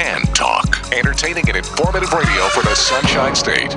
Tan Talk. Entertaining and informative radio for the Sunshine State.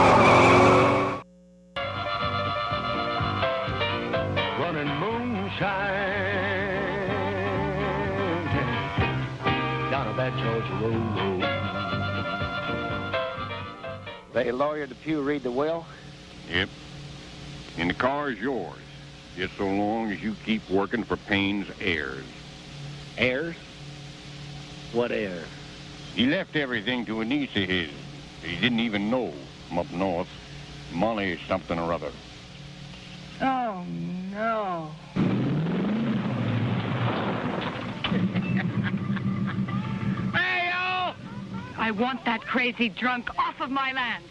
Yep. And the car is yours, just so long as you keep working for Payne's heirs. Heirs? What heir? He left everything to a niece of his. He didn't even know from up north. Molly something or other. Oh, no. Mayo! I want that crazy drunk off of my land.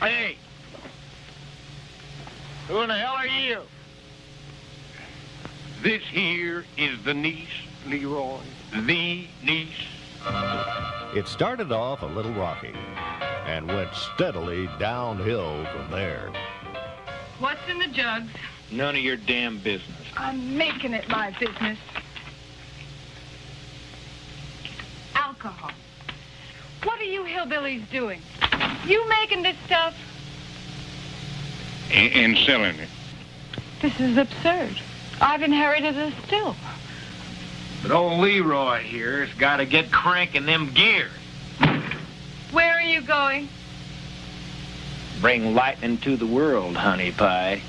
Hey! Who in the hell are you? This here is the niece, Leroy. The niece. It started off a little rocky and went steadily downhill from there. What's in the jugs? None of your damn business. I'm making it my business. Alcohol. What are you hillbillies doing? You making this stuff? And, and selling it. This is absurd. I've inherited a still. But old Leroy here's got to get cranking them gears. Where are you going? Bring lightning to the world, honey pie.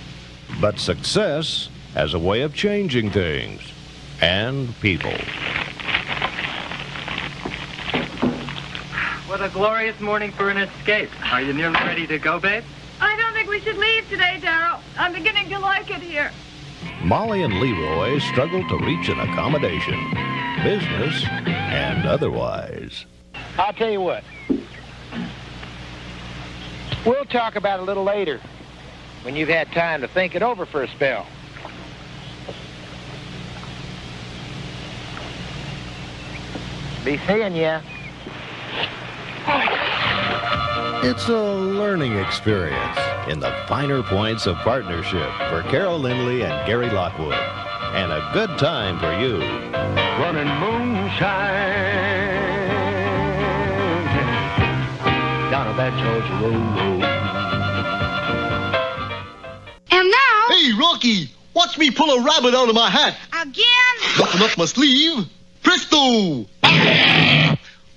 But success has a way of changing things and people. What a glorious morning for an escape. Are you nearly ready to go, babe? I don't think we should leave today, Darrell. I'm beginning to like it here. Molly and Leroy struggle to reach an accommodation, business and otherwise. I'll tell you what. We'll talk about it a little later, when you've had time to think it over for a spell. Be seeing ya. It's a learning experience in the finer points of partnership for Carol Lynley and Gary Lockwood. And a good time for you. Running moonshine down a bad Georgia road. And now, Hey, Rocky, watch me pull a rabbit out of my hat. again, Nothing up my sleeve. Presto!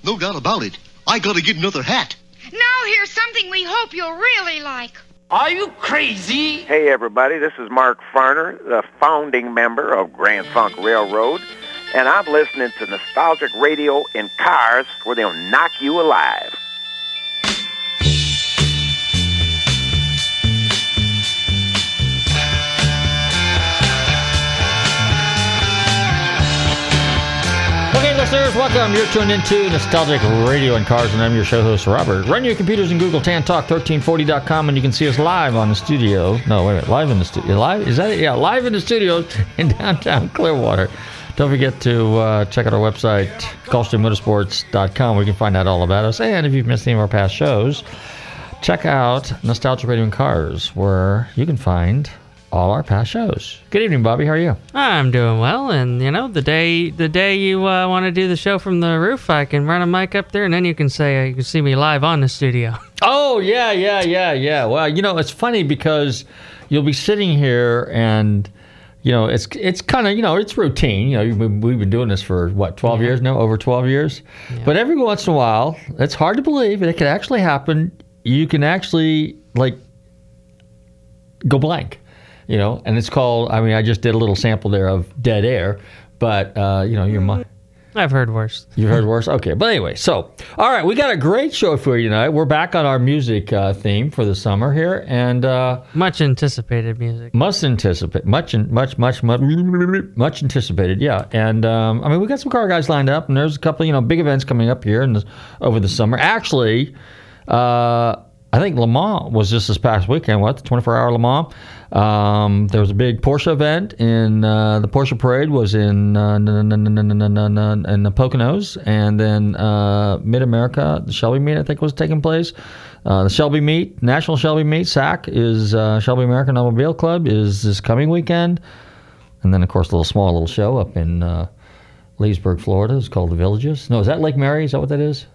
No doubt about it. I gotta get another hat. now here's something we hope you'll really like. Are you crazy? Hey everybody, this is Mark Farner, the founding member of Grand Funk Railroad, and I'm listening to nostalgic radio in cars where they'll knock you alive. Okay, listeners, welcome. You're tuned into Nostalgic Radio and Cars, and I'm your show host, Robert. Run your computers and Google TanTalk1340.com, and you can see us live on the studio. No, wait a minute, live in the studio. Live? Is that it? Yeah, live in the studio in downtown Clearwater. Don't forget to uh, check out our website, GulfstreamMotorsports.com, where you can find out all about us. And if you've missed any of our past shows, check out Nostalgic Radio and Cars, where you can find all our past shows. Good evening, Bobby. How are you? I'm doing well, and you know the day the day you uh, want to do the show from the roof, I can run a mic up there, and then you can say uh, you can see me live on the studio. Oh yeah, yeah, yeah, yeah. Well, you know, it's funny because you'll be sitting here and you know, it's it's kind of you know it's routine. You know, we've been, doing this for what twelve Yeah. years now, over twelve years. But every once in a while, it's hard to believe it can actually happen. You can actually like go blank, you know, and it's called. I mean, I just did a little sample there of dead air, but uh, you know, your mind. I've heard worse. You've heard worse? Okay. But anyway, so, all right, we got a great show for you tonight. We're back on our music uh, theme for the summer here, and uh, Much anticipated music. must anticipate, much, much, much, much, much anticipated, yeah. And, um, I mean, we got some car guys lined up, and there's a couple, you know, big events coming up here in the, over the summer. Actually, uh, I think Le Mans was just this past weekend. What the 24-hour Le Mans? Um, there was a big Porsche event in uh, the Porsche parade was in uh, in the Poconos, and then uh, Mid America, the Shelby meet I think was taking place. Uh, the Shelby meet, National Shelby meet, SAC is uh, Shelby American Automobile Club is this coming weekend, and then of course a little small little show up in Leesburg, Florida. It's called the Villages. No, is that Lake Mary? Is that what that is?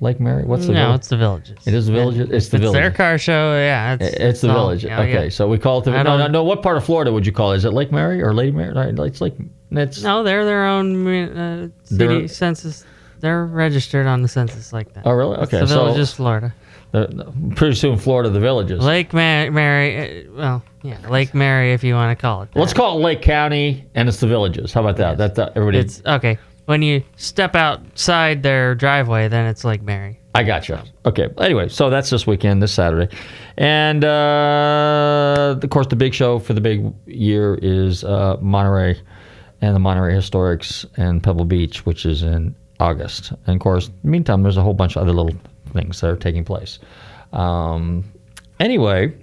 Lake Mary? What's the no, village? it's the villages. It is the villages. It's the villages. it's village. their car show. Yeah, it's, It's the all- village. yeah, okay, yeah. so we call it the I no, no, don't- no. What part of Florida would you call it? Is it Lake Mary or Lady Mary? It's like it's No, they're their own uh, city census. They're registered on the census like that. Oh, really? It's Okay, the so- villages, Florida. the, pretty soon Florida, the villages. Lake Ma- Mary. Uh, well, yeah, Lake Mary, if you want to call it. That. Let's call it Lake County, and it's the villages. How about that? That, that everybody. It's okay. When you step outside their driveway, then it's Lake Mary. I got you. Okay. Anyway, so that's this weekend, this Saturday, and uh, of course the big show for the big year is uh, Monterey and the Monterey Historics and Pebble Beach, which is in August. And of course, meantime, there's a whole bunch of other little things that are taking place. Um, anyway,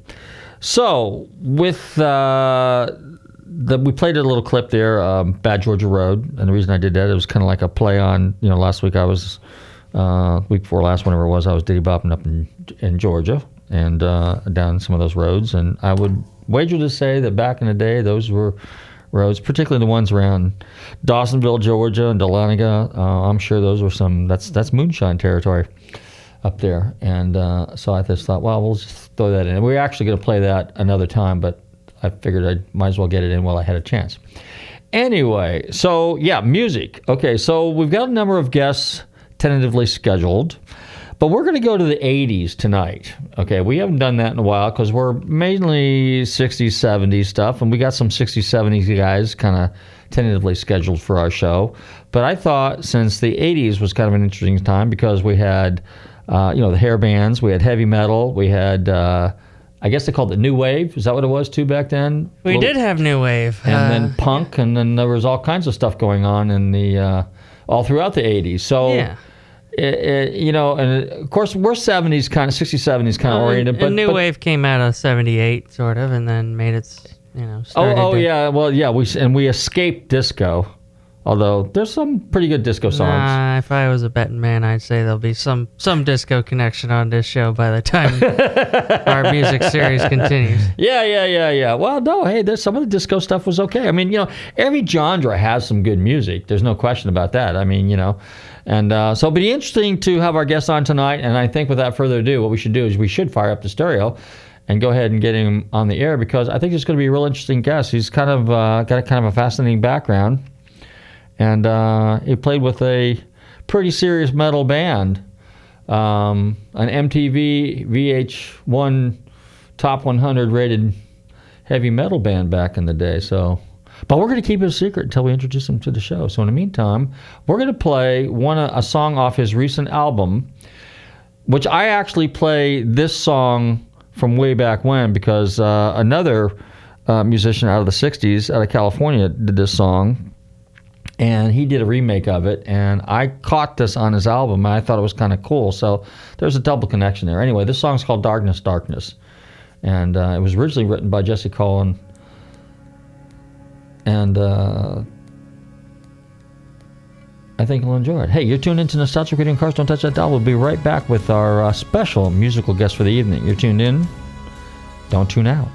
so with uh, the we played a little clip there, um, Bad Georgia Road, and the reason I did that it was kind of like a play on you know last week I was uh, week before last whenever it was I was diddy bopping up in in Georgia and uh, down some of those roads, and I would wager to say that back in the day those were roads, particularly the ones around Dawsonville, Georgia, and Dahlonega. Uh, I'm sure those were some that's that's moonshine territory up there. And uh, so I just thought, well, we'll just throw that in. We are actually going to play that another time, but I figured I might as well get it in while I had a chance. Anyway, so yeah, music. Okay, so we've got a number of guests tentatively scheduled, but we're going to go to the 80s tonight. Okay, we haven't done that in a while because we're mainly 60s, 70s stuff, and we got some 60s, 70s guys kind of tentatively scheduled for our show. But I thought since the 80s was kind of an interesting time because we had, uh, you know, the hair bands, we had heavy metal, we had, uh, I guess they called it new wave. Is that what it was too back then? We Little- did have new wave, and uh, then punk, and then there was all kinds of stuff going on in the uh, all throughout the 80s. So. Yeah. It, it, you know, and of course we're 70s kind of 60s, 70s kind of oriented, but and new but- wave came out of '78, sort of, and then made its, you know. Oh, oh to- yeah. Well, yeah. We and we escaped disco, although there's some pretty good disco songs. Nah, if I was a betting man, I'd say there'll be some some disco connection on this show by the time our music series continues. Yeah, yeah, yeah, yeah. Well, no, hey, there's some of the disco stuff was okay. I mean, you know, every genre has some good music. There's no question about that. I mean, you know, and uh, so it'll be interesting to have our guest on tonight. And I think without further ado, what we should do is we should fire up the stereo and go ahead and get him on the air because I think he's going to be a real interesting guest. He's kind of uh, got a kind of a fascinating background, and uh, he played with a pretty serious metal band, um, an MTV VH1 top 100 rated heavy metal band back in the day. So, but we're going to keep it a secret until we introduce him to the show. So in the meantime, we're going to play one a song off his recent album, which I actually play this song from way back when because uh, another uh, musician out of the '60s, out of California, did this song. And he did a remake of it, and I caught this on his album, and I thought it was kind of cool. So there's a double connection there. Anyway, this song's called "Darkness, Darkness." and uh, it was originally written by Jesse Colin. And uh, I think you'll enjoy it. Hey, you're tuned into Nostalgic Radio Cars. Don't touch that dial. We'll be right back with our uh, special musical guest for the evening. You're tuned in. Don't tune out.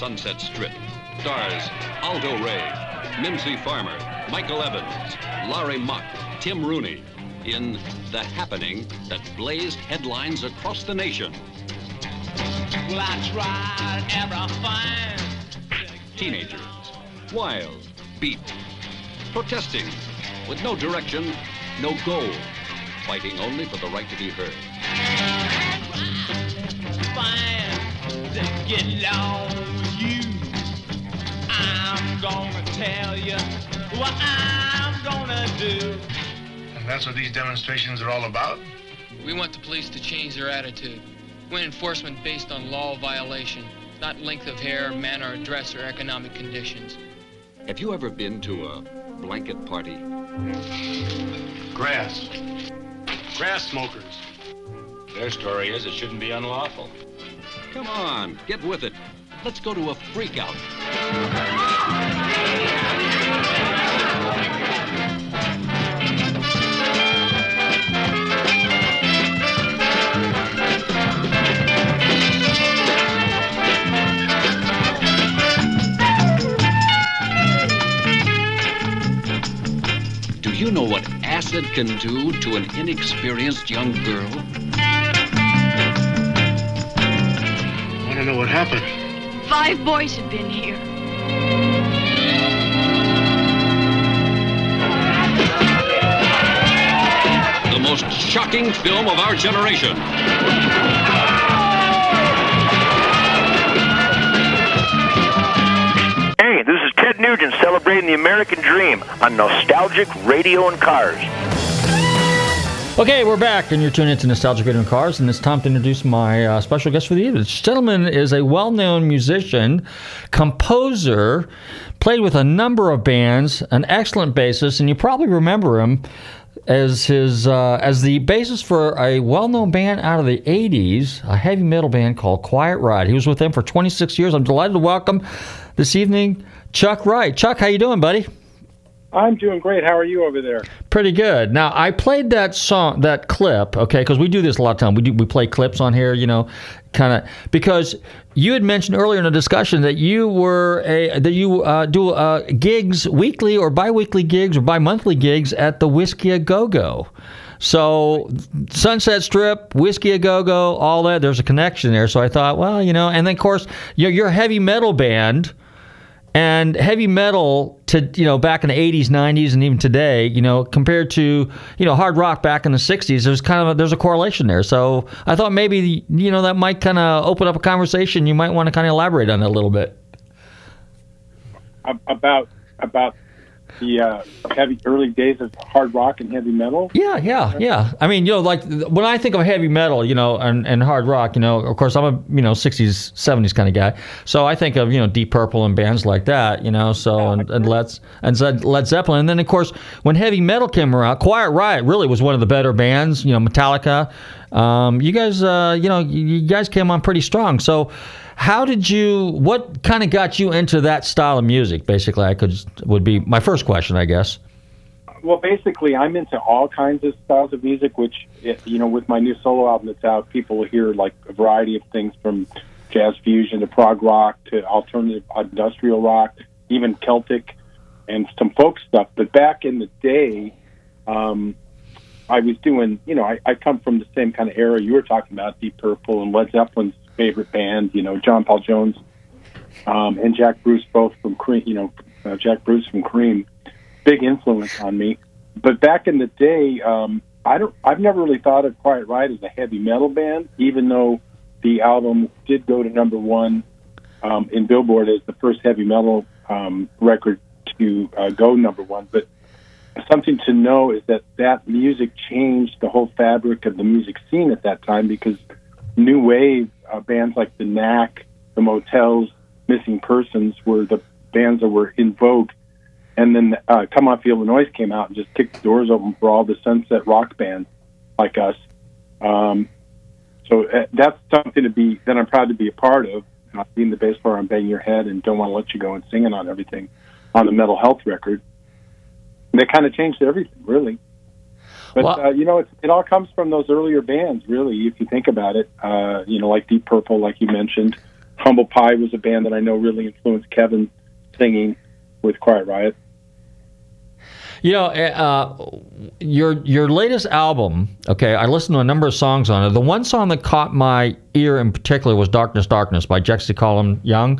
Sunset Strip. Stars Aldo Ray, Mimsy Farmer, Michael Evans, Laurie Mock, Tim Rooney in The Happening that blazed headlines across the nation. Well, I tried everything. Teenagers, wild, beat, protesting, with no direction, no goal, fighting only for the right to be heard. Fine to get along tell you what I'm gonna do. And that's what these demonstrations are all about? We want the police to change their attitude. We want enforcement based on law violation, not length of hair, manner of dress, or economic conditions. Have you ever been to a blanket party? Grass. Grass smokers. Their story is it shouldn't be unlawful. Come on, get with it. Let's go to a freakout. Do you know what acid can do to an inexperienced young girl? I want to know what happened. Five boys have been here. Most shocking film of our generation. Hey, this is Ted Nugent celebrating the American dream on Nostalgic Radio and Cars. Okay, we're back, and you're tuning into Nostalgic Radio and Cars, and it's time to introduce my uh, special guest for the evening. This gentleman is a well-known musician, composer, played with a number of bands, an excellent bassist, and you probably remember him as his uh, as the basis for a well-known band out of the '80s, a heavy metal band called Quiet Riot. He was with them for 26 years. I'm delighted to welcome this evening Chuck Wright. Chuck, how you doing, buddy? I'm doing great. How are you over there? Pretty good. Now I played that song, that clip, okay, because we do this a lot of time. We do we play clips on here, you know, kind of because you had mentioned earlier in the discussion that you were a that you uh, do uh, gigs weekly or biweekly gigs or bi-monthly gigs at the Whiskey a Go Go. So Sunset Strip, Whiskey a Go Go, all that. There's a connection there. So I thought, well, you know, and then of course you're a heavy metal band. And heavy metal to you know back in the 80s, 90s, and even today, you know, compared to you know hard rock back in the 60s, there's kind of a, there's a correlation there. So I thought maybe you know that might kind of open up a conversation. You might want to kind of elaborate on it a little bit. About about the uh, heavy early days of hard rock and heavy metal. Yeah, yeah, yeah. I mean, you know, like when I think of heavy metal, you know, and, and hard rock, you know, of course, I'm a you know 60s, 70s kind of guy. So I think of you know Deep Purple and bands like that, you know. So and, and Let's and Led Zeppelin, and then of course when heavy metal came around, Quiet Riot really was one of the better bands. You know, Metallica. Um, you guys, uh, you know, you guys came on pretty strong. So. How did you? What kind of got you into that style of music? Basically, I could would be my first question, I guess. Well, basically, I'm into all kinds of styles of music. Which, eh, you know, with my new solo album that's out, people will hear like a variety of things from jazz fusion to prog rock to alternative industrial rock, even Celtic and some folk stuff. But back in the day, um, I was doing, you know, I, I come from the same kind of era you were talking about, Deep Purple and Led Zeppelin's favorite band, you know, John Paul Jones um, and Jack Bruce, both from Cream, you know, uh, Jack Bruce from Cream, big influence on me. But back in the day, um, I don't, I've never really thought of Quiet Riot as a heavy metal band, even though the album did go to number one um, in Billboard as the first heavy metal um, record to uh, go number one. But something to know is that that music changed the whole fabric of the music scene at that time because new wave uh, bands like the Knack, the Motels, Missing Persons were the bands that were in vogue. And then uh, Come the Noise came out and just kicked the doors open for all the sunset rock bands like us. Um, so uh, that's something to be that I'm proud to be a part of. Uh, being the bass player on Bang Your Head and Don't Want to Let You Go and singing on everything on the Mental Health record. And that kind of changed everything, really. But Well- uh, you know, it, it all comes from those earlier bands, really. If you think about it, uh, you know, like Deep Purple, like you mentioned, Humble Pie was a band that I know really influenced Kevin singing with Quiet Riot. You know, uh, your your latest album. Okay, I listened to a number of songs on it. The one song that caught my ear in particular was "Darkness, Darkness" by Jesse Colin Young,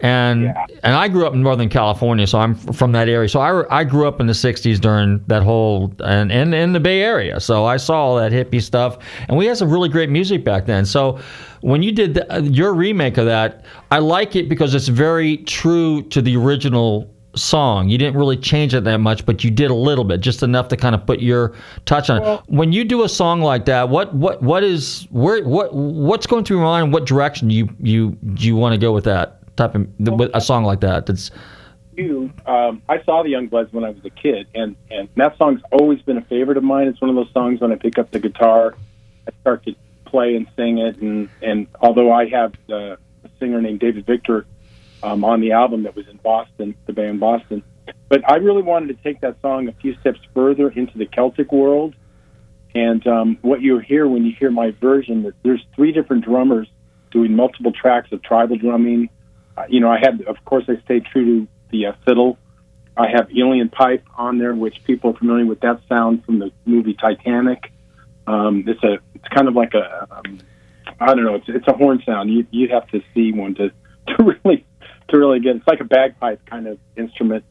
and and I grew up in Northern California, so I'm from that area. So I, I grew up in the '60s during that whole and in in the Bay Area. So I saw all that hippie stuff, and we had some really great music back then. So when you did the, uh, your remake of that, I like it because it's very true to the original song. You didn't really change it that much, but you did a little bit, just enough to kind of put your touch on it. When you do a song like that, what what what is where what what's going through your mind? What direction you you do you want to go with that type of with a song like that? That's You, um, I saw the Youngbloods when I was a kid, and and that song's always been a favorite of mine. It's one of those songs when I pick up the guitar, I start to play and sing it, and and although I have uh, a singer named David Victor um, on the album that was in Boston, the band Boston. But I really wanted to take that song a few steps further into the Celtic world. And um, what you hear when you hear my version, there's three different drummers doing multiple tracks of tribal drumming. You know, I had, of course, I stayed true to the uh, fiddle. I have uilleann pipe on there, which people are familiar with that sound from the movie Titanic. Um, it's a, it's kind of like a, um, I don't know, it's, it's a horn sound. You you have to see one to to really to really get. It's like a bagpipe kind of instrument.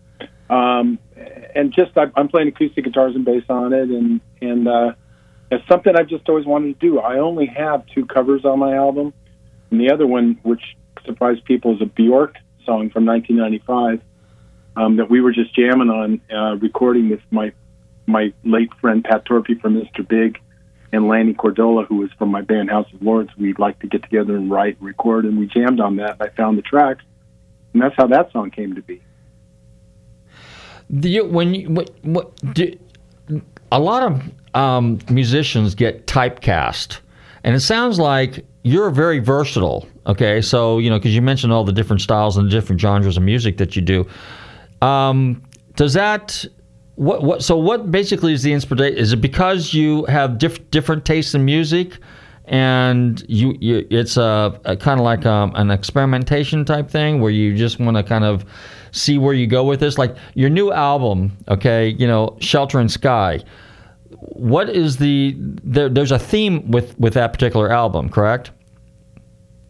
Um, and just I, I'm playing acoustic guitars and bass on it, and and uh, it's something I've just always wanted to do. I only have two covers on my album, and the other one, which surprised people, is a Bjork song from 1995 um, that we were just jamming on, uh, recording with my my late friend Pat Torpey from Mr. Big and Lanny Cordola, who was from my band House of Lords. We'd like to get together and write and record, and we jammed on that. I found the tracks, and that's how that song came to be. When you, what, what do, a lot of um, musicians get typecast, and it sounds like you're very versatile. Okay, so you know because you mentioned all the different styles and the different genres of music that you do. Um, does that what what so what basically is the inspiration? Is it because you have diff, different tastes in music? and you, you it's a, a kind of like um, an experimentation type thing where you just want to kind of see where you go with this like your new album okay you know shelter and sky what is the there, there's a theme with with that particular album correct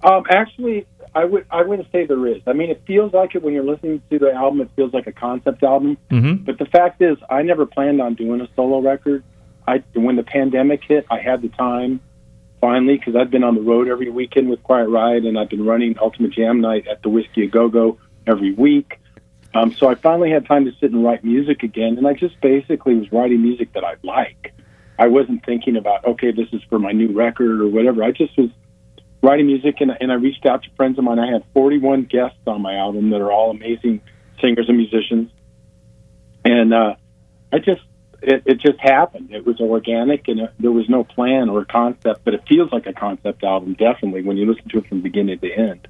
Um, actually, I would I wouldn't say there is. I mean, it feels like it when you're listening to the album. It feels like a concept album. mm-hmm. But the fact is, I never planned on doing a solo record. I when the pandemic hit, I had the time finally because I've been on the road every weekend with Quiet Riot, and I've been running Ultimate Jam Night at the Whiskey a Go Go every week. Um, so I finally had time to sit and write music again, and I just basically was writing music that I like. I wasn't thinking about okay, this is for my new record or whatever. I just was writing music, and, and I reached out to friends of mine. I had 41 guests on my album that are all amazing singers and musicians, and uh, I just it, it just happened. It was organic, and it, there was no plan or concept, but it feels like a concept album definitely when you listen to it from beginning to end.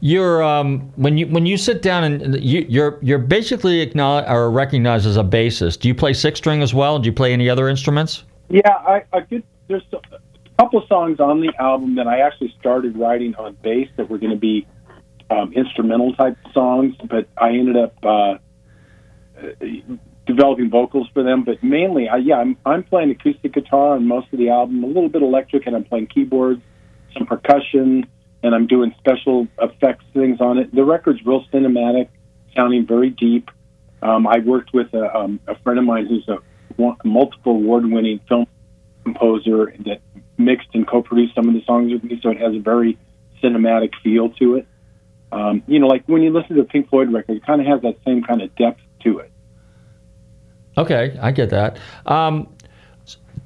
You're um, when you when you sit down and you, you're you're basically acknowledged or recognized as a bassist do you play six string as well do you play any other instruments Yeah, I, I did. There's a couple songs on the album that I actually started writing on bass that were going to be um, instrumental type songs, but I ended up uh, developing vocals for them. But mainly, I, yeah, I'm I'm playing acoustic guitar on most of the album, a little bit electric, and I'm playing keyboards, some percussion, and I'm doing special effects things on it. The record's real cinematic, sounding very deep. Um, I worked with a, um, a friend of mine who's a multiple award-winning film composer that mixed and co-produced some of the songs with me, so it has a very cinematic feel to it. Um, you know, like when you listen to a Pink Floyd record, it kind of has that same kind of depth to it. Okay, I get that. Um,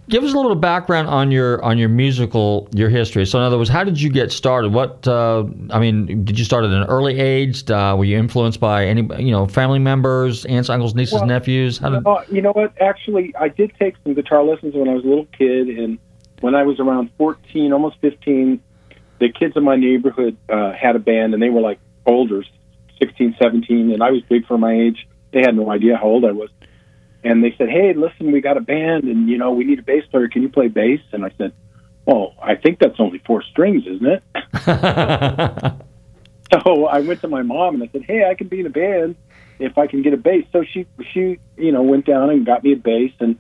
give us a little background on your on your musical your history. So, in other words, how did you get started? What uh, I mean, did you start at an early age? Uh, were you influenced by any you know family members, aunts, uncles, nieces, Well, nephews? How did, Uh, you know what? Actually, I did take some guitar lessons when I was a little kid, and when I was around 14, almost 15, the kids in my neighborhood uh, had a band, and they were like older, 16, 17, and I was big for my age. They had no idea how old I was. And they said, "Hey, listen, we got a band, and you know, we need a bass player. Can you play bass?" And I said, well, I think that's only four strings, isn't it? so I went to my mom and I said, hey, I can be in a band if I can get a bass. So she, she, you know, went down and got me a bass. And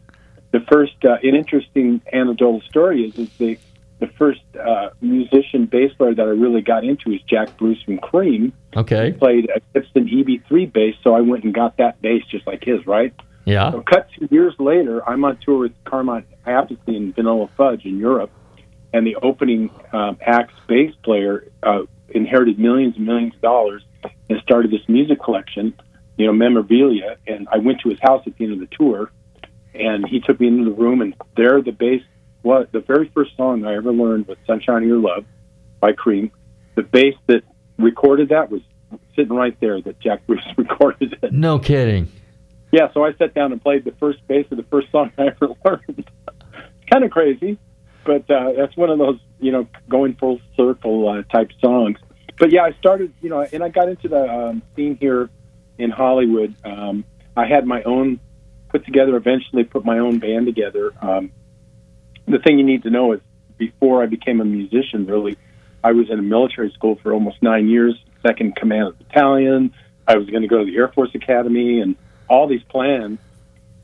the first, uh, an interesting anecdotal story is, is the, the first uh, musician bass player that I really got into is Jack Bruce from Cream. Okay. He played a Gibson EB3 bass, so I went and got that bass just like his, right? Yeah. So cut two years later, I'm on tour with Carmine Appice and Vanilla Fudge in Europe, and the opening um, act's bass player uh, inherited millions and millions of dollars and started this music collection, you know, memorabilia. And I went to his house at the end of the tour, and he took me into the room, and there the bass was the very first song I ever learned was "Sunshine of Your Love" by Cream. The bass that recorded that was sitting right there that Jack Bruce recorded it. No kidding. Yeah, so I sat down and played the first bass of the first song I ever learned. kind of crazy, but uh, that's one of those you know going full circle uh, type songs. But yeah, I started you know, and I got into the um, scene here in Hollywood. Um, I had my own put together. Eventually, put my own band together. Um, the thing you need to know is before I became a musician, really, I was in a military school for almost nine years, second command of battalion. I was going to go to the Air Force Academy and all these plans.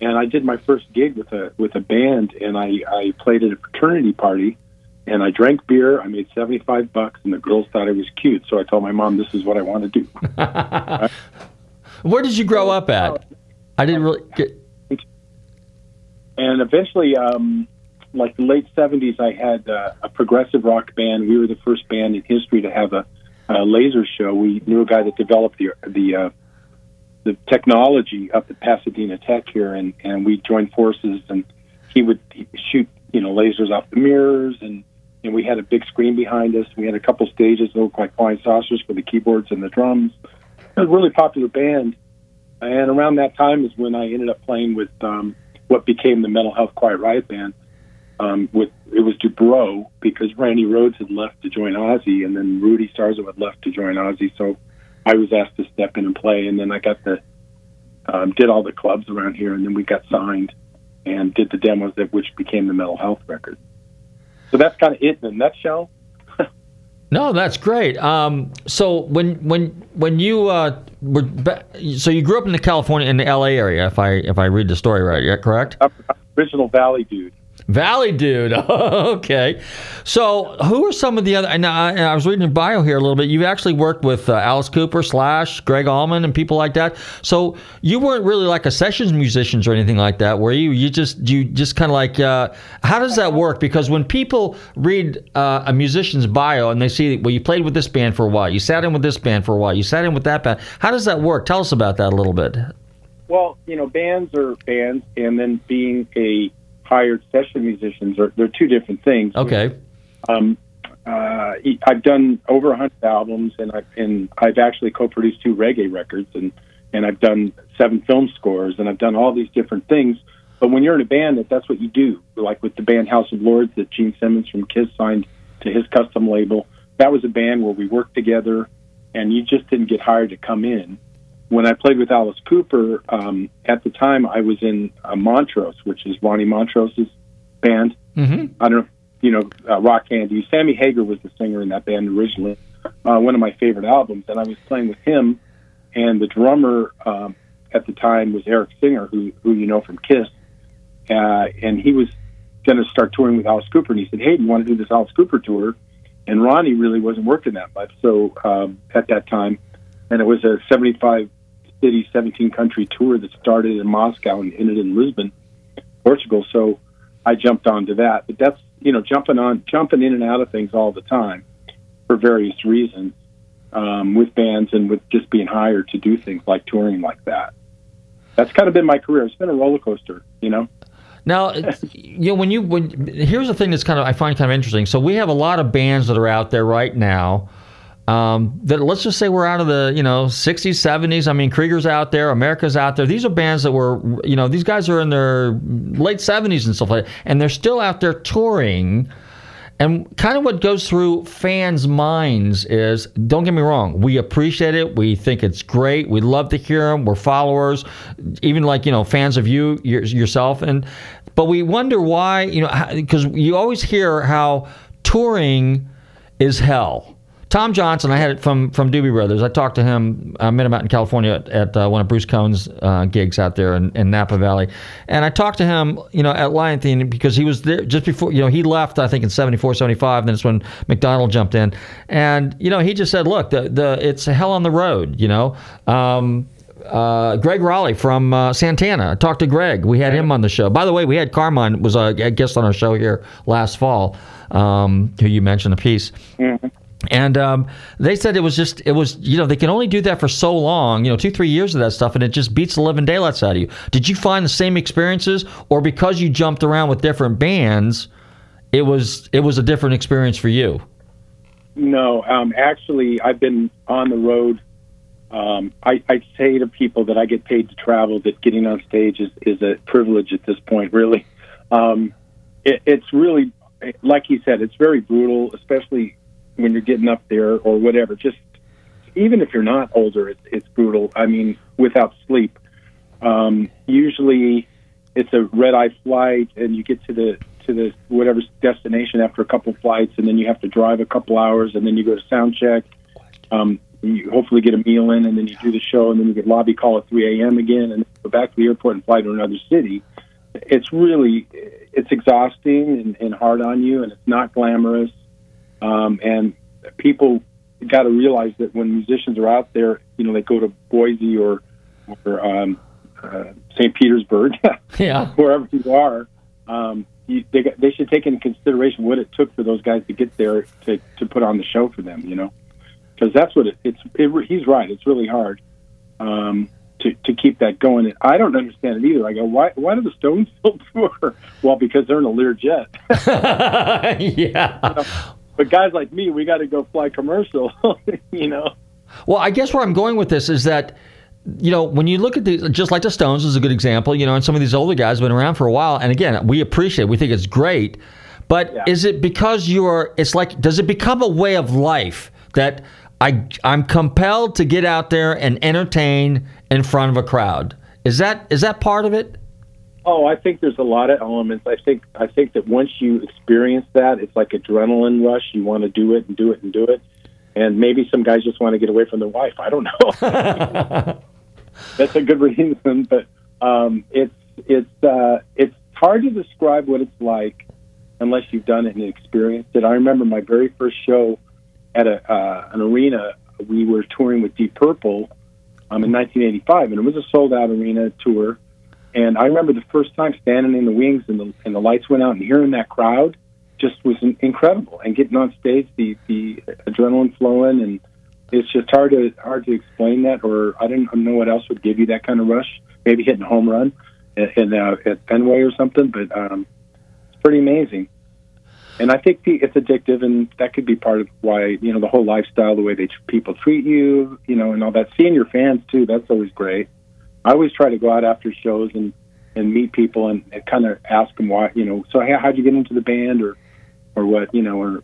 And I did my first gig with a with a band, and I I played at a fraternity party, and I drank beer. I made seventy five bucks, and the girls thought I was cute. So I told my mom, "This is what I want to do." Where did you grow up at? I didn't really get. and eventually, um, like the late '70s, I had uh, a progressive rock band. We were the first band in history to have a, a laser show. We knew a guy that developed the the uh, the technology up at Pasadena Tech here, and and we joined forces. And he would shoot you know lasers off the mirrors, and and we had a big screen behind us. We had a couple stages that looked like flying saucers for the keyboards and the drums. It was a really popular band. And around that time is when I ended up playing with um, what became the Mental Health Quiet Riot Band. Um, with it was DuBrow because Randy Rhoads had left to join Ozzy, and then Rudy Sarzo had left to join Ozzy. So I was asked to step in and play, and then I got the um, did all the clubs around here, and then we got signed and did the demos that which became the Mental Health record. So that's kind of it in a nutshell. No, that's great. Um, so when when when you uh, were ba- so you grew up in the California in the L.A. area, if I if I read the story right, yeah, correct? Original Valley dude. Valley dude. okay. So who are some of the other? And I, I was reading your bio here a little bit. You've actually worked with uh, Alice Cooper, Slash, Gregg Allman, and people like that. So you weren't really like a sessions musicians or anything like that, were you? You just you just kind of like uh, how does that work? Because when people read uh, a musician's bio and they see well you played with this band for a while, you sat in with this band for a while, you sat in with that band. How does that work? Tell us about that a little bit. Well, you know, bands are bands, and then being a hired session musicians are they're two different things. Okay. Um, uh, I've done over a hundred albums, and I've and I've actually co-produced two reggae records, and and I've done seven film scores, and I've done all these different things. But when you're in a band, that that's what you do. Like with the band House of Lords that Gene Simmons from Kiss signed to his custom label. That was a band where we worked together, and you just didn't get hired to come in when I played with Alice Cooper, um, at the time I was in uh, Montrose, which is Ronnie Montrose's band. Mm-hmm. I don't know, you know, uh, Rock Candy. Sammy Hagar was the singer in that band originally. Uh, one of my favorite albums, and I was playing with him, and the drummer um, at the time was Eric Singer, who who you know from Kiss, uh, and he was going to start touring with Alice Cooper, and he said, "Hey, do you want to do this Alice Cooper tour?" And Ronnie really wasn't working that much, so um, at that time, and it was a 75 city, 17 country tour that started in Moscow and ended in Lisbon, Portugal. So I jumped onto that. But that's you know jumping on, jumping in and out of things all the time for various reasons um, with bands and with just being hired to do things like touring like that. That's kind of been my career. It's been a roller coaster, you know. Now, you know, when you when here's the thing that's kind of I find kind of interesting. So we have a lot of bands that are out there right now. Um, that let's just say we're out of the you know 60s 70s i mean krieger's out there america's out there these are bands that were you know these guys are in their late 70s and stuff like that and they're still out there touring And kind of what goes through fans' minds is don't get me wrong, we appreciate it. We think it's great. We love to hear them. We're followers, even like, you know, fans of you your, yourself. And, but we wonder why, you know, because you always hear how touring is hell. Tom Johnston, I had it from from Doobie Brothers. I talked to him. I met him out in California at, at uh, one of Bruce Cohn's uh, gigs out there in, in, Napa Valley, and I talked to him, you know, at Lion Theme because he was there just before. You know, he left I think in 74, 75. Then it's when McDonald jumped in, and you know, he just said, "Look, the the it's hell on the road." You know. Um, uh, Gregg Rolie from uh, Santana. I talked to Greg. We had him on the show. By the way, we had Carmine was a guest on our show here last fall, um, who you mentioned Appice. Mm-hmm. And um, they said it was just, it was, you know, they can only do that for so long, you know, two, three years of that stuff, and it just beats the living daylights out of you. Did you find the same experiences, or because you jumped around with different bands, it was it was a different experience for you? No, um, actually, I've been on the road. Um, I, I say to people that I get paid to travel that getting on stage is, is a privilege at this point, really. Um, it, it's really, like he said, it's very brutal, especially when you're getting up there or whatever. Just even if you're not older, it's, it's brutal. I mean, without sleep. Um, usually, it's a red eye flight, and you get to the to the whatever destination after a couple flights, and then you have to drive a couple hours, and then you go to sound check. Um, you hopefully get a meal in, and then you do the show, and then you get lobby call at 3 a.m. again, and go back to the airport and fly to another city. It's really it's exhausting and, and hard on you, and it's not glamorous. Um, and people got to realize that when musicians are out there, you know, they go to Boise or or um, uh, St. Petersburg, yeah, wherever you are. Um, you, they they should take into consideration what it took for those guys to get there to to put on the show for them. You know, because that's what it, it's. It, he's right. It's really hard um, to to keep that going. And I don't understand it either. I go, why why do the Stones still tour? Well, because they're in a Learjet. yeah. You know? But guys like me, we got to go fly commercial, you know. Well, I guess where I'm going with this is that you know, when you look at these, just like the Stones is a good example, you know, and some of these older guys have been around for a while. And again, we appreciate, it. we think it's great. But Yeah. is it because you're, it's like, does it become a way of life that I, I'm compelled to get out there and entertain in front of a crowd? Is that, is that part of it? Oh, I think there's a lot of elements. I think I think that once you experience that, it's like adrenaline rush. You want to do it and do it and do it. And maybe some guys just want to get away from their wife. I don't know. That's a good reason, but um, it's it's uh, it's hard to describe what it's like unless you've done it and experienced it. I remember my very first show at a uh, an arena. We were touring with Deep Purple um, in 1985, and it was a sold out arena tour. And I remember the first time standing in the wings and the and the lights went out and hearing that crowd just was incredible. And getting on stage, the the adrenaline flowing, and it's just hard to hard to explain that. Or I don't know what else would give you that kind of rush. Maybe hitting a home run at, at, uh, at Fenway or something. But um, it's pretty amazing. And I think the, it's addictive, and that could be part of why you know the whole lifestyle, the way they people treat you, you know, and all that. Seeing your fans too, that's always great. I always try to go out after shows and and meet people and, and kind of ask them why, you know, so how, how'd you get into the band or or what, you know, or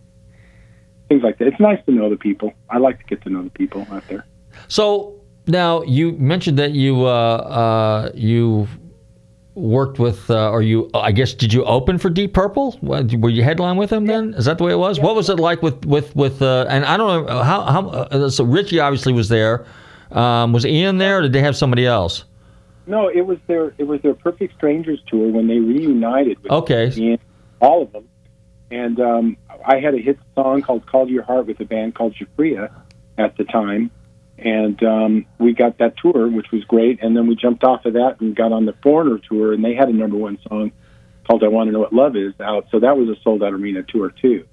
things like that. It's nice to know the people. I like to get to know the people out there. So now you mentioned that you uh, uh, you worked with, uh, or you, I guess, did you open for Deep Purple? Were you headline with them then? Is that the way it was? What was it like with with with? Uh, and I don't know how how. Uh, so Richie obviously was there. Um, was Ian there, or did they have somebody else? No, it was their it was their Perfect Strangers tour when they reunited with Okay. Ian, all of them. And um, I had a hit song called "Call to Your Heart" with a band called Giuffria at the time, and um, we got that tour, which was great. And then we jumped off of that and got on the Foreigner tour, and they had a number one song called "I Want to Know What Love Is" out. So that was a sold out arena tour too.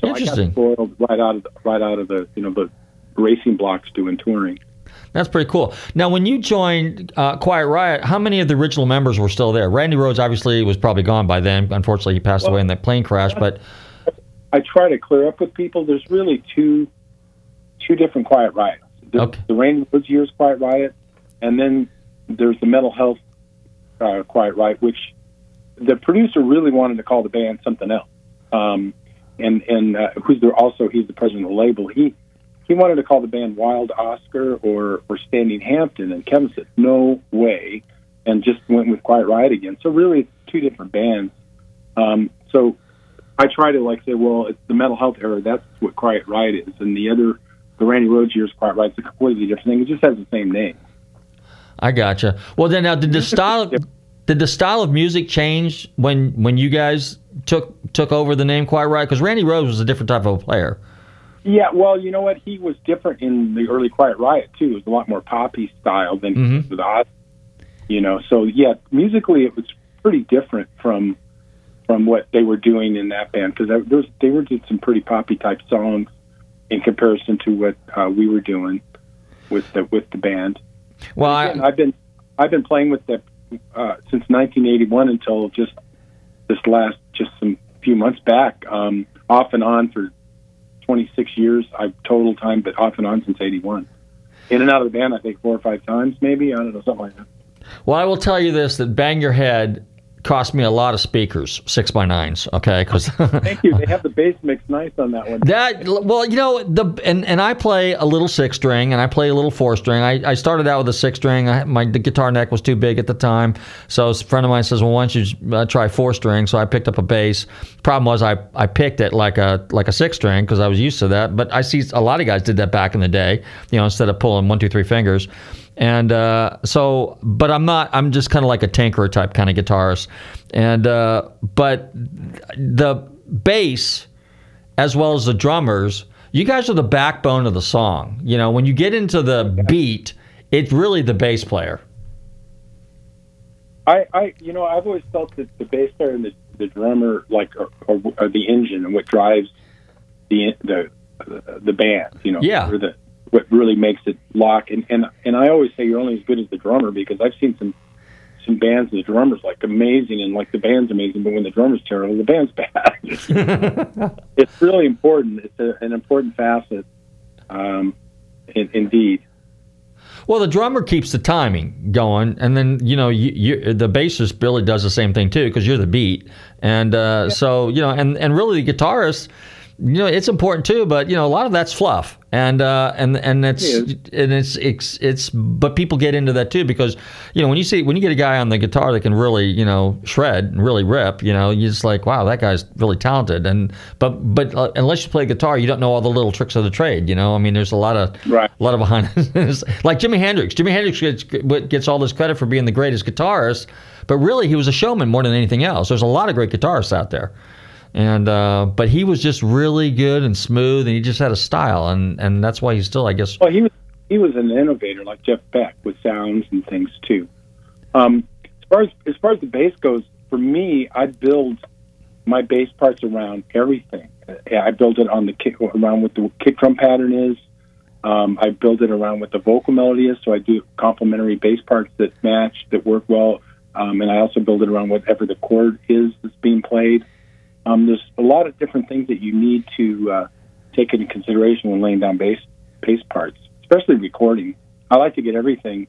So Interesting. I got spoiled right out of the, right out of the you know the racing blocks doing touring. That's pretty cool. Now, when you joined uh, Quiet Riot, how many of the original members were still there? Randy Rhoads obviously was probably gone by then. Unfortunately, he passed away in that plane crash. But I try to clear up with people. There's really two two different quiet riots. There's Okay. the Randy Rhoads Years Quiet Riot, and then there's the Metal Health uh, Quiet Riot, which the producer really wanted to call the band something else. Um, and and uh, who's there also he's the president of the label. He he wanted to call the band Wild Oscar or or Standing Hampton, and Kevin said no way, and just went with Quiet Riot again. So really, it's two different bands. Um, so I try to like say, well, it's the Metal Health era. That's what Quiet Riot is, and the other, the Randy Rhoads years, Quiet Riot's a completely different thing. It just has the same name. I gotcha. Well, then now did the style did the style of music change when when you guys took took over the name Quiet Riot? Because Randy Rhoads was a different type of a player. Yeah, well, you know what? He was different in the early Quiet Riot too. It was a lot more poppy style than Mhm. with Oz. You know, so yeah, musically it was pretty different from from what they were doing in that band because there was they were doing some pretty poppy type songs in comparison to what uh, we were doing with the with the band. Well, I, Again, I've been I've been playing with the uh, since 1981 until just this last just some few months back, um, off and on for 26 years. I've total time, but off and on since 81. In and out of the band, I think four or five times, maybe. I don't know, something like that. well, I will tell you this: that Bang Your Head cost me a lot of speakers, six by nines. Okay, because Thank you. They have the bass mix nice on that one. That well, you know the and, and I play a little six string and I play a little four string. I, I started out with a six string. I, my the guitar neck was too big at the time, so a friend of mine says, "Well, why don't you uh, try four string?" So I picked up a bass. Problem was I, I picked it like a like a six string because I was used to that. But I see a lot of guys did that back in the day. You know, instead of pulling one two three fingers. And uh, so, but I'm not. I'm just kind of like a tanker type kind of guitarist. And uh, but the bass as well as the drummers, you guys are the backbone of the song. You know, when you get into the beat, it's really the bass player. I, I, you know, I've always felt that the bass player and the, the drummer, like, are, are, are the engine and what drives the the the band. You know, Yeah. or the what really makes it lock. And and and I always say you're only as good as the drummer because I've seen some some bands and the drummer's like amazing and like the band's amazing, but when the drummer's terrible, the band's bad. it's really important. It's a, an important facet, um, in, indeed. Well, the drummer keeps the timing going, and then you know you, you, the bassist Billy does the same thing too because you're the beat, and uh, so you know, and and really the guitarist, you know, it's important too, but you know, a lot of that's fluff, and uh, and and it's and it's it's it's but people get into that too because you know when you see when you get a guy on the guitar that can really you know shred and really rip, you know, you're just like wow that guy's really talented, and but but uh, unless you play guitar, you don't know all the little tricks of the trade, you know. I mean, there's a lot of right. a lot of behind like Jimi Hendrix. Jimi Hendrix gets, gets all this credit for being the greatest guitarist, but really he was a showman more than anything else. There's a lot of great guitarists out there, and uh, but he was just really good and smooth, and he just had a style, and and that's why he's still, I guess. Well, he was he was an innovator like Jeff Beck with sounds and things too. Um, as far as as far as the bass goes, for me, I build my bass parts around everything. I build it on the kick around what the kick drum pattern is. Um, I build it around what the vocal melody is, so I do complementary bass parts that match that work well. Um, and I also build it around whatever the chord is that's being played. Um, there's a lot of different things that you need to uh, take into consideration when laying down bass bass parts, especially recording. I like to get everything,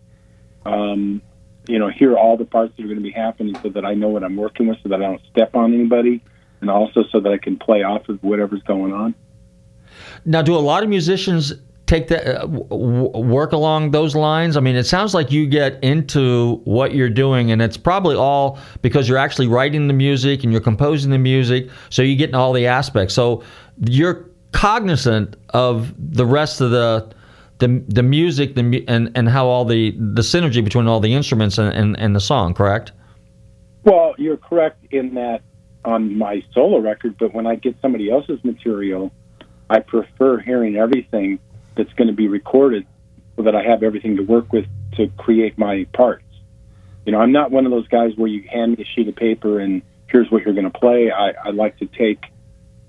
um, you know, hear all the parts that are going to be happening, so that I know what I'm working with, so that I don't step on anybody, and also so that I can play off of whatever's going on. Now, do a lot of musicians take that uh, w- work along those lines? I mean, it sounds like you get into what you're doing, and it's probably all because you're actually writing the music and you're composing the music, so you get all the aspects. So you're cognizant of the rest of the the, the music the, and, and how all the, the synergy between all the instruments and, and, and the song, correct? Well, you're correct in that on my solo record, but when I get somebody else's material, I prefer hearing everything that's going to be recorded so that I have everything to work with to create my parts. You know, I'm not one of those guys where you hand me a sheet of paper and here's what you're going to play. I, I like to take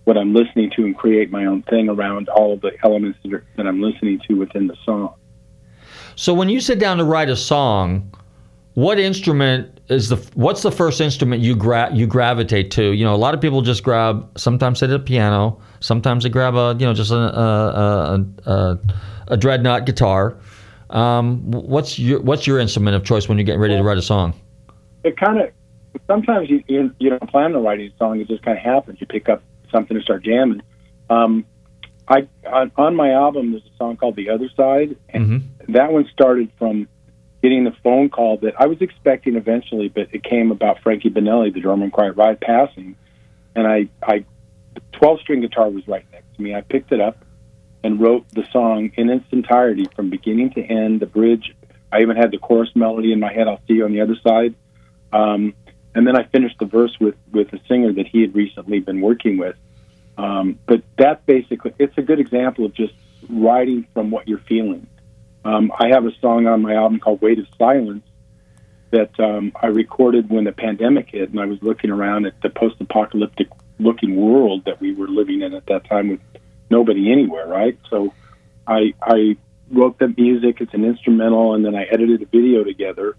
what I'm listening to and create my own thing around all of the elements that, are, that I'm listening to within the song. So when you sit down to write a song, what instrument is the what's the first instrument you gra- you gravitate to? You know, a lot of people just grab sometimes they do a piano, sometimes they grab a you know just a a, a, a, a dreadnought guitar. Um, what's your what's your instrument of choice when you're getting ready to write a song? it kind of sometimes you, you you don't plan on writing a song; it just kind of happens. You pick up something and start jamming. Um, I on, on my album there's a song called The Other Side, and Mm-hmm. that one started from getting the phone call that I was expecting eventually, but it came about Frankie Banali, the drummer in Quiet Riot, passing, and I I the 12 string guitar was right next to me. I picked it up and wrote the song in its entirety from beginning to end. The bridge, I even had the chorus melody in my head. I'll see you on the other side. Um, and then I finished the verse with with a singer that he had recently been working with. Um, but that basically, it's a good example of just writing from what you're feeling. Um, I have a song on my album called "Weight of Silence" that um, I recorded when the pandemic hit, and I was looking around at the post-apocalyptic looking world that we were living in at that time with nobody anywhere, right? So I I wrote the music. It's an instrumental, and then I edited a video together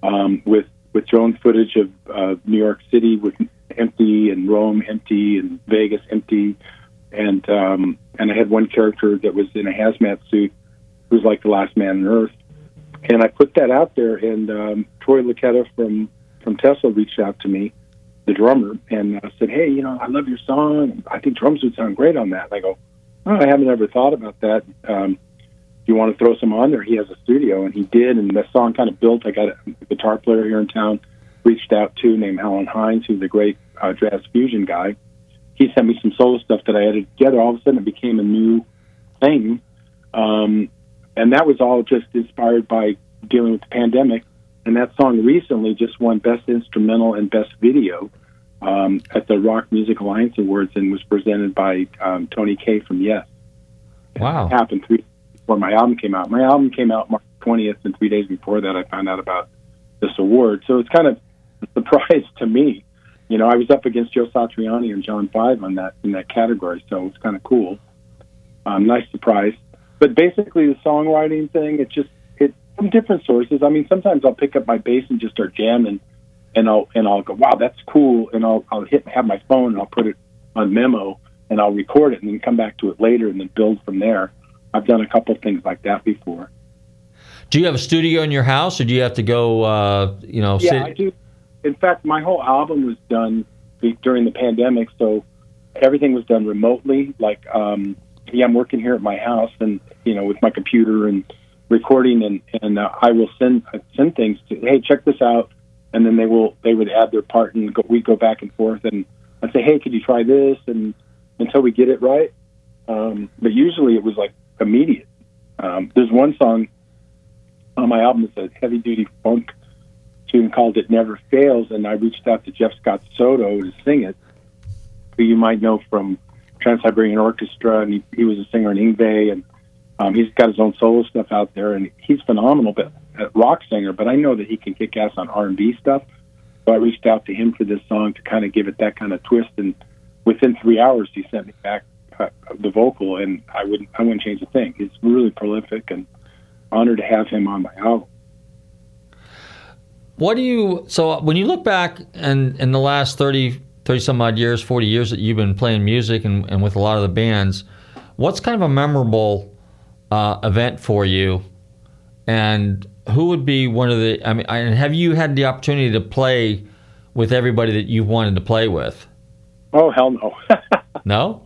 um, with with drone footage of uh, New York City with empty and Rome empty and Vegas empty, and um, and I had one character that was in a hazmat suit who's like the last man on earth, and I put that out there. And um, Troy Luccketta from from Tesla reached out to me, the drummer, and uh, said, "Hey, you know, I love your song. I think drums would sound great on that." And I go, oh, "I haven't ever thought about that. Um, do you want to throw some on there?" He has a studio, and he did, and the song kind of built. I got a guitar player here in town reached out to named Alan Hines, who's a great uh, jazz fusion guy. He sent me some solo stuff that I edited together. All of a sudden, it became a new thing, um, and that was all just inspired by dealing with the pandemic. And that song recently just won Best Instrumental and Best Video um, at the Rock Music Alliance Awards and was presented by um, Tony Kaye from Yes. Wow. It happened three before my album came out. My album came out March 20th, and three days before that, I found out about this award. So it's kind of a surprise to me. You know, I was up against Joe Satriani and John Five on that in that category, so it's kind of cool. Um, nice surprise. But basically, the songwriting thing, it just it from different sources. I mean, sometimes I'll pick up my bass and just start jamming, and I'll and I'll go, wow, that's cool, and I'll I'll hit have my phone and I'll put it on memo and I'll record it and then come back to it later and then build from there. I've done a couple things like that before. Do you have a studio in your house, or do you have to go? Uh, you know, Yeah, sit- I do. In fact, my whole album was done during the pandemic, so everything was done remotely. Like, um, yeah, I'm working here at my house, and you know, with my computer and recording, and and uh, I will send uh, send things to, hey, check this out, and then they will they would add their part, and go, we go back and forth, and I'd say, hey, could you try this, and until we get it right. Um, but usually it was like immediate. Um, there's one song on my album that's a heavy duty funk tune called It Never Fails, and I reached out to Jeff Scott Soto to sing it, who you might know from Trans Siberian Orchestra, and he, he was a singer in Yngwie, and um, he's got his own solo stuff out there, and he's phenomenal, but a rock singer. But I know that he can kick ass on R and B stuff. So I reached out to him for this song to kind of give it that kind of twist, and within three hours he sent me back uh, the vocal, and I wouldn't I wouldn't change a thing. He's really prolific, and honored to have him on my album. What do you so when you look back and in the last 30 30 some odd years, 40 years that you've been playing music and, and with a lot of the bands, what's kind of a memorable uh, event for you? And who would be one of the I mean and have you had the opportunity to play with everybody that you wanted to play with? Oh hell no! No?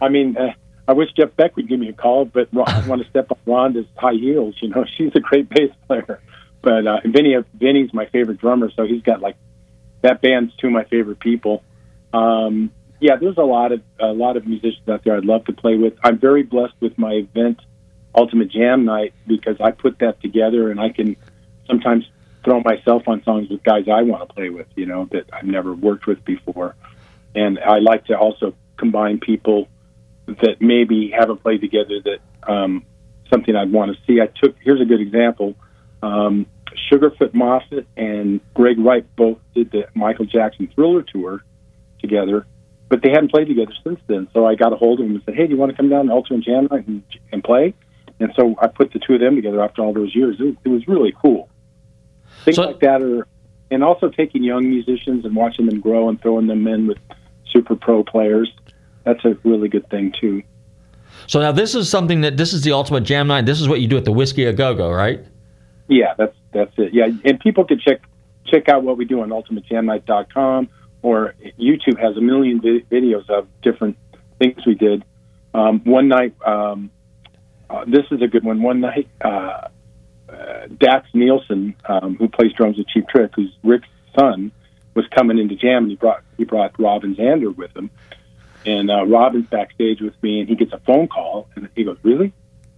I mean, uh, I wish Jeff Beck would give me a call, but I want to step on Rhonda's high heels. You know, she's a great bass player. But uh, Vinny, Vinny's my favorite drummer, so he's got like that band's two of my favorite people. Um, yeah, there's a lot of a lot of musicians out there I'd love to play with. I'm very blessed with my event, Ultimate Jam Night, because I put that together and I can sometimes throw myself on songs with guys I want to play with. You know, that I've never worked with before, and I like to also combine people that maybe haven't played together that um, something I'd want to see. I took here's a good example. Um, Sugarfoot Moffett and Greg Wright both did the Michael Jackson Thriller tour together, but they hadn't played together since then. So I got a hold of them and said, "Hey, do you want to come down to Ultimate Jam Night and, and play?" And so I put the two of them together after all those years. It, it was really cool. Things like that are, and also taking young musicians and watching them grow and throwing them in with super pro players. That's a really good thing too. So now this is something that this is the ultimate jam night. This is what you do at the Whisky a Go Go, right? Yeah, that's that's it. Yeah, and people can check check out what we do on ultimatejamnight.com or YouTube has a million vi- videos of different things we did. Um, one night, um, uh, this is a good one. One night, uh, uh, Dax Nielsen, um, who plays drums with Cheap Trick, who's Rick's son, was coming into jam, and he brought he brought Robin Zander with him. And uh, Robin's backstage with me, and he gets a phone call, and he goes, "Really?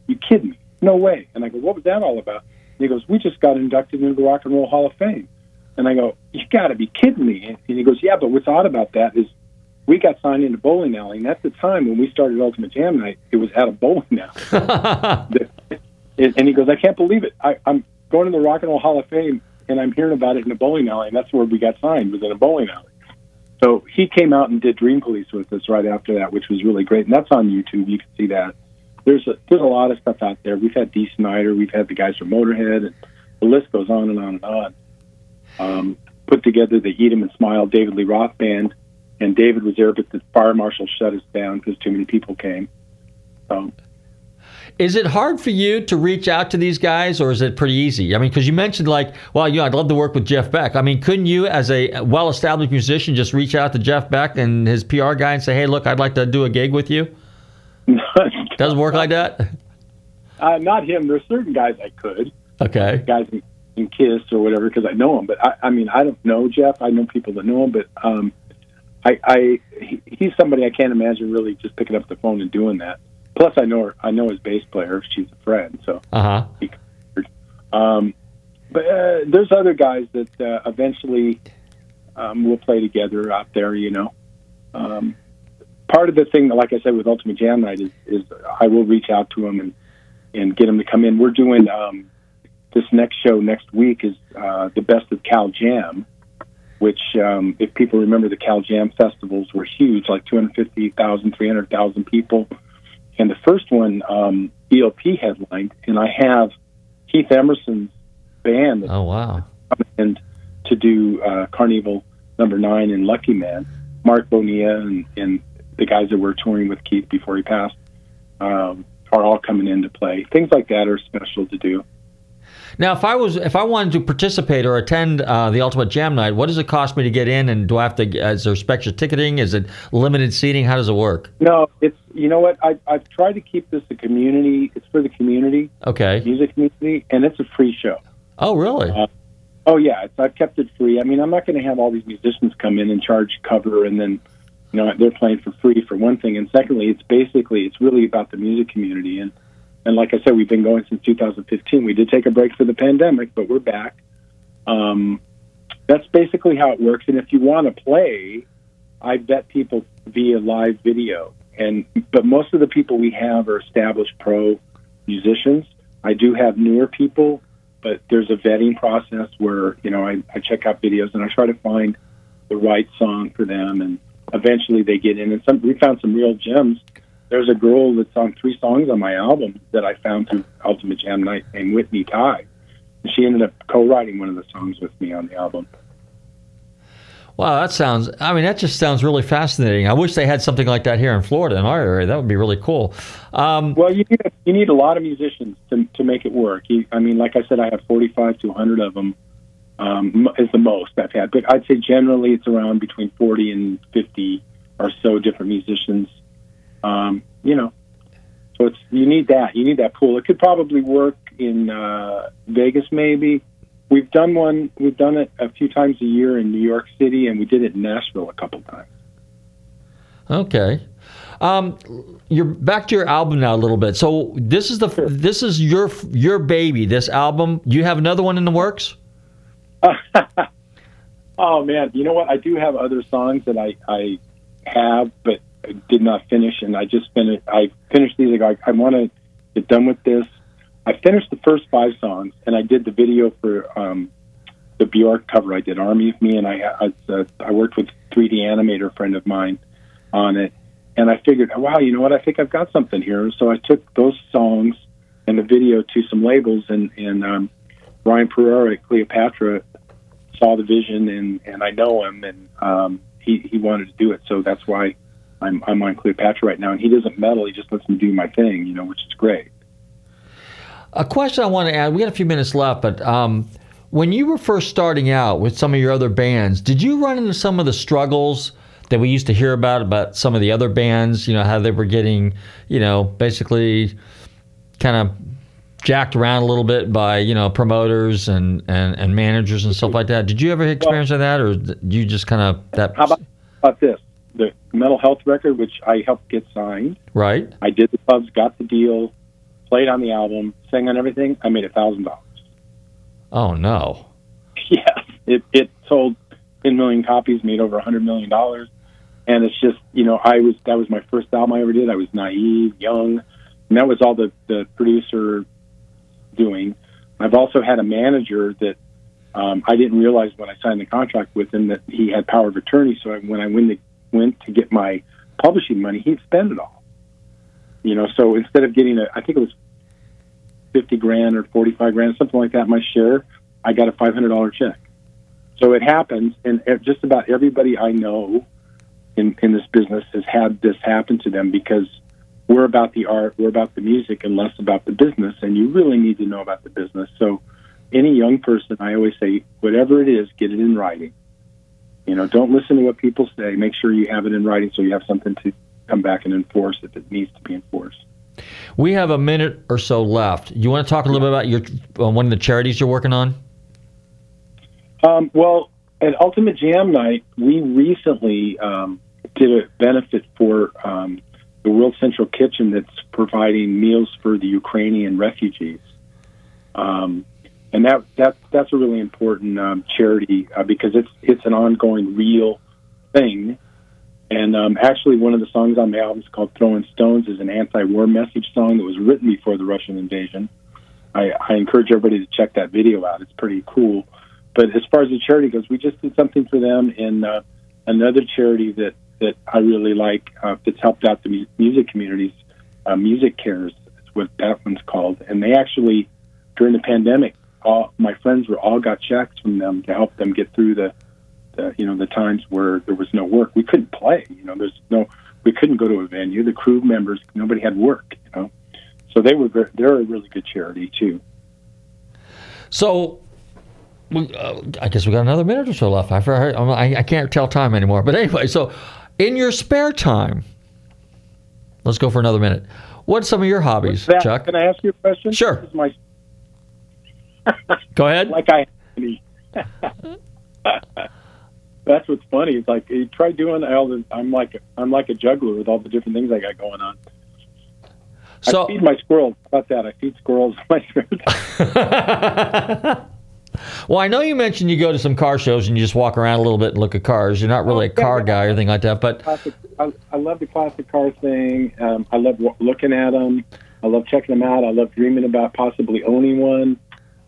You kidding me? No way!" And I go, "What was that all about?" And he goes, "We just got inducted into the Rock and Roll Hall of Fame." And I go, "You got to be kidding me!" And he goes, "Yeah, but what's odd about that is we got signed into bowling alley, and at the time when we started Ultimate Jam Night, it was at a bowling alley." and and he goes, "I can't believe it. I, I'm going to the Rock and Roll Hall of Fame, and I'm hearing about it in a bowling alley, and that's where we got signed was in a bowling alley." So he came out and did Dream Police with us right after that, which was really great, and that's on YouTube. You can see that. There's a there's a lot of stuff out there. We've had Dee Snider, we've had the guys from Motorhead, and the list goes on and on and on. Um, put together the Eat 'em and Smile David Lee Roth band, and David was there, but the fire marshal shut us down because too many people came. So Is it hard for you to reach out to these guys, or is it pretty easy? I mean, because you mentioned like, well, you know, I'd love to work with Jeff Beck. I mean, couldn't you, as a well-established musician, just reach out to Jeff Beck and his PR guy and say, "Hey, look, I'd like to do a gig with you"? Doesn't work like that. Uh, not him. There's certain guys I could. Okay. Guys in, in Kiss or whatever because I know him. But I, I mean, I don't know Jeff. I know people that know him, but um, I, I he, he's somebody I can't imagine really just picking up the phone and doing that. Plus, I know her. I know his bass player. She's a friend. So, Uh huh. um, but uh, there's other guys that uh, eventually um, will play together out there. You know. Um, part of the thing, like I said, with Ultimate Jam Night is, is I will reach out to them and, and get them to come in. We're doing um, this next show next week is uh, the best of Cal Jam, which, um, if people remember, the Cal Jam festivals were huge, like 250,000, 300,000 people. And the first one, um, ELP headlined, and I have Keith Emerson's band Oh wow. And to do uh, Karn Evil Number Nine and Lucky Man. Marc Bonilla and, and the guys that were touring with Keith before he passed um, are all coming in to play. Things like that are special to do. Now, if I was, if I wanted to participate or attend uh, the Ultimate Jam Night, what does it cost me to get in? And do I have to? Is there special ticketing? Is it limited seating? How does it work? No, it's you know what I, I've tried to keep this a community. It's for the community, Okay. music community, and it's a free show. Oh, really? Uh, oh yeah, it's, I've kept it free. I mean, I'm not going to have all these musicians come in and charge cover, and then you know they're playing for free for one thing, and secondly, it's basically it's really about the music community, and and like I said, we've been going since 2015. We did take a break for the pandemic, but we're back. Um, that's basically how it works. And if you want to play, I bet people via live video. And but most of the people we have are established pro musicians. I do have newer people, but there's a vetting process where you know I, I check out videos and I try to find the right song for them, and eventually they get in. And some we found some real gems. There's a girl that's on three songs on my album that I found through Ultimate Jam Night named Whitney Ty. And she ended up co-writing one of the songs with me on the album. Wow, that sounds. I mean, that just sounds really fascinating. I wish they had something like that here in Florida, in our area. That would be really cool. Um, Well, you need a, you need a lot of musicians to to make it work. You, I mean, like I said, I have 45 to 100 of them. Um, is the most I've had, but I'd say generally it's around between 40 and 50 or so different musicians. Um, you know, so it's you need that. You need that pool. It could probably work in uh, Vegas, maybe. We've done one. We've done it a few times a year in New York City, and we did it in Nashville a couple times. Okay. Um, you're back to your album now a little bit. So this is the this is your your baby. This album. You have another one in the works. Oh man, you know what? I do have other songs that I I have, but did not finish, and I just finished. I finished these. Like, I, I want to get done with this. I finished the first five songs, and I did the video for um, the Bjork cover. I did "Army of Me," and I I, uh, I worked with a 3D animator friend of mine on it, and I figured, wow, you know what? I think I've got something here. So I took those songs and the video to some labels, and and um, Ryan Perera at Cleopatra saw the vision, and and I know him, and um, he he wanted to do it. So that's why I'm I'm on Cleopatra right now, and he doesn't meddle. He just lets me do my thing, you know, which is great. A question I want to add. We got a few minutes left, but um, when you were first starting out with some of your other bands, did you run into some of the struggles that we used to hear about about some of the other bands? You know how they were getting, you know, basically kind of jacked around a little bit by you know promoters and and, and managers and stuff like that. Did you ever experience that, or you just kind of that? How about, how about this? The Metal Health record, which I helped get signed. Right. I did the pubs, got the deal, played on the album, sang on everything. I made a thousand dollars. Oh no. Yeah, it it sold ten million copies, made over a hundred million dollars, and it's just you know I was that was my first album I ever did. I was naive, young, and that was all the the producer doing. I've also had a manager that um, I didn't realize when I signed the contract with him that he had power of attorney. So I, when I went to, went to get my publishing money, he'd spend it all. You know, so instead of getting a, I think it was fifty grand or forty five grand, something like that, my share, I got a five hundred dollar check. So it happens, and just about everybody I know in in this business has had this happen to them because we're about the art, we're about the music, and less about the business. And you really need to know about the business. So, any young person, I always say, whatever it is, get it in writing. You know, don't listen to what people say. Make sure you have it in writing so you have something to come back and enforce if it needs to be enforced. We have a minute or so left. You want to talk a little bit about your uh, one of the charities you're working on? Um, well, at Ultimate Jam Night, we recently um, did a benefit for um, the World Central Kitchen that's providing meals for the Ukrainian refugees. Um, and that, that that's a really important um, charity uh, because it's it's an ongoing, real thing. And um, actually, one of the songs on the album is called "Throwing Stones" is an anti-war message song that was written before the Russian invasion. I, I encourage everybody to check that video out; it's pretty cool. But as far as the charity goes, we just did something for them in uh, another charity that that I really like uh, that's helped out the mu- music communities. Uh, MusiCares is what that one's called, and they actually during the pandemic, all my friends were all got checks from them to help them get through the, the you know the times where there was no work. We couldn't play. You know, there's no we couldn't go to a venue. The crew members, nobody had work. You know, so they were they're a really good charity too. So, we, uh, I guess we got another minute or so left. I, I, I can't tell time anymore. But anyway, so in your spare time, let's go for another minute. What's some of your hobbies, That- Chuck? Can I ask you a question? Sure. This is my Go ahead. like I. That's what's funny. It's like you try doing all the. I'm like I'm like a juggler with all the different things I got going on. So- I feed my squirrels. How about that? I feed squirrels my. Well, I know you mentioned you go to some car shows and you just walk around a little bit and look at cars. You're not really a car guy or anything like that, but classic. I, I love the classic car thing. Um, I love w- looking at them. I love checking them out. I love dreaming about possibly owning one.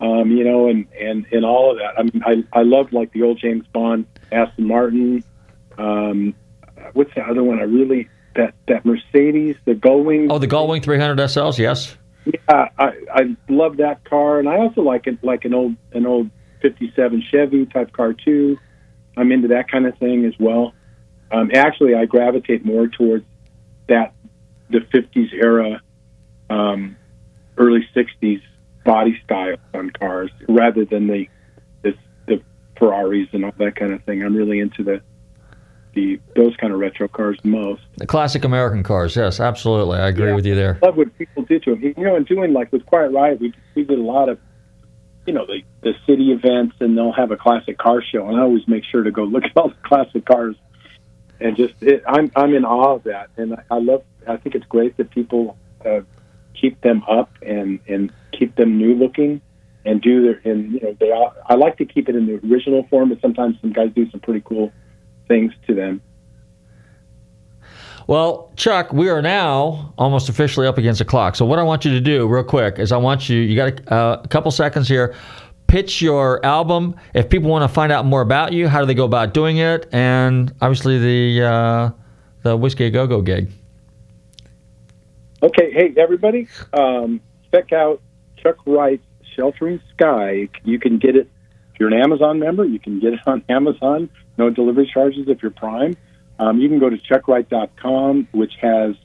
Um, you know, and and and all of that. I mean, I I love like the old James Bond Aston Martin. Um, what's the other one? I really that that Mercedes, the Gullwing. oh, the Gullwing 300 SLs, yes. Yeah, I I love that car, and I also like it like an old an old '57 Chevy type car too. I'm into that kind of thing as well. Um, actually, I gravitate more towards that the '50s era, um, early '60s body style on cars rather than the this, the Ferraris and all that kind of thing. I'm really into the the those kind of retro cars most. The classic American cars, yes, absolutely. I agree with you there. love what people do to them. You know, and doing like with Quiet Riot, we we did a lot of, you know, the the city events, and they'll have a classic car show, and I always make sure to go look at all the classic cars, and just it, I'm I'm in awe of that, and I, I love. I think it's great that people uh, keep them up and and keep them new looking, and do their and you know they. All, I like to keep it in the original form, but sometimes some guys do some pretty cool things to them. Well, Chuck, we are now almost officially up against the clock. So what I want you to do, real quick, is I want you. You got a, uh, a couple seconds here. Pitch your album. If people want to find out more about you, how do they go about doing it? And obviously the uh, the whiskey go go gig. Okay, hey everybody, um, check out Chuck Wright's Sheltering Sky. You can get it if you're an Amazon member. You can get it on Amazon. No delivery charges if you're Prime. Um, you can go to chuckwright.com, which has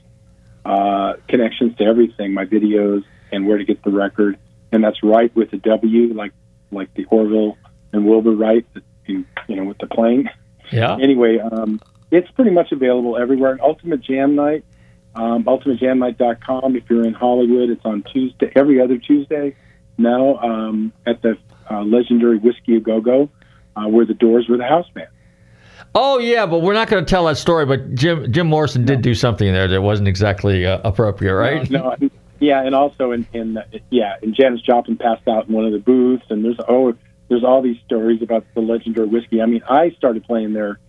uh, connections to everything, my videos and where to get the record. And that's right with a W, like like the Orville and Wilbur Wright, you know, with the plane. Yeah. Anyway, um, it's pretty much available everywhere. And Ultimate Jam Night, um, ultimatejamnight.com. If you're in Hollywood, it's on Tuesday, every other Tuesday now um, at the uh, legendary Whisky A Go Go, uh, where the Doors were the house band. Oh yeah, but we're not going to tell that story. But Jim Jim Morrison did do something there that wasn't exactly uh, appropriate, right? No, no, yeah, and also in, in the, yeah, and Janis Joplin passed out in one of the booths, and there's oh, there's all these stories about the legendary whiskey. I mean, I started playing there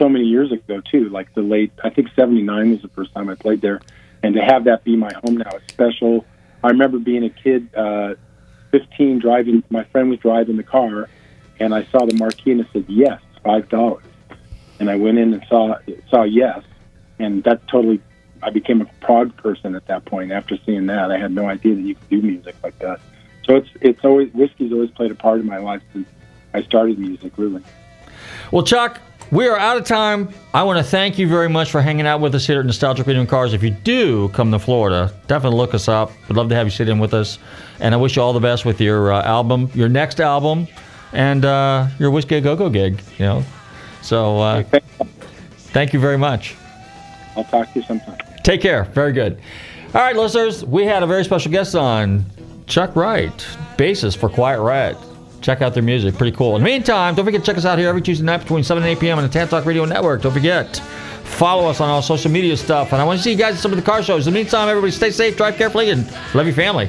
so many years ago too, like the late I think '79 was the first time I played there, and to have that be my home now is special. I remember being a kid, uh, 15, driving. My friend was driving the car, and I saw the marquee and it said yes, five dollars, and I went in and saw saw yes, and that totally. I became a prog person at that point. After seeing that, I had no idea that you could do music like that. So it's it's always whiskey's always played a part in my life since I started music. Really. Well, Chuck, we are out of time. I want to thank you very much for hanging out with us here at Nostalgic Radio Cars. If you do come to Florida, definitely look us up. We'd love to have you sit in with us. And I wish you all the best with your uh, album, your next album, and uh, your Whiskey Go Go gig. You know, so uh, thank you very much. I'll talk to you sometime. Take care. Very good. All right, listeners, we had a very special guest on, Chuck Wright, bassist for Quiet Riot. Check out their music. Pretty cool. In the meantime, don't forget to check us out here every Tuesday night between 7 and 8 p.m. on the Tan Talk Radio Network. Don't forget, follow us on all social media stuff. And I want to see you guys at some of the car shows. In the meantime, everybody stay safe, drive carefully, and love your family.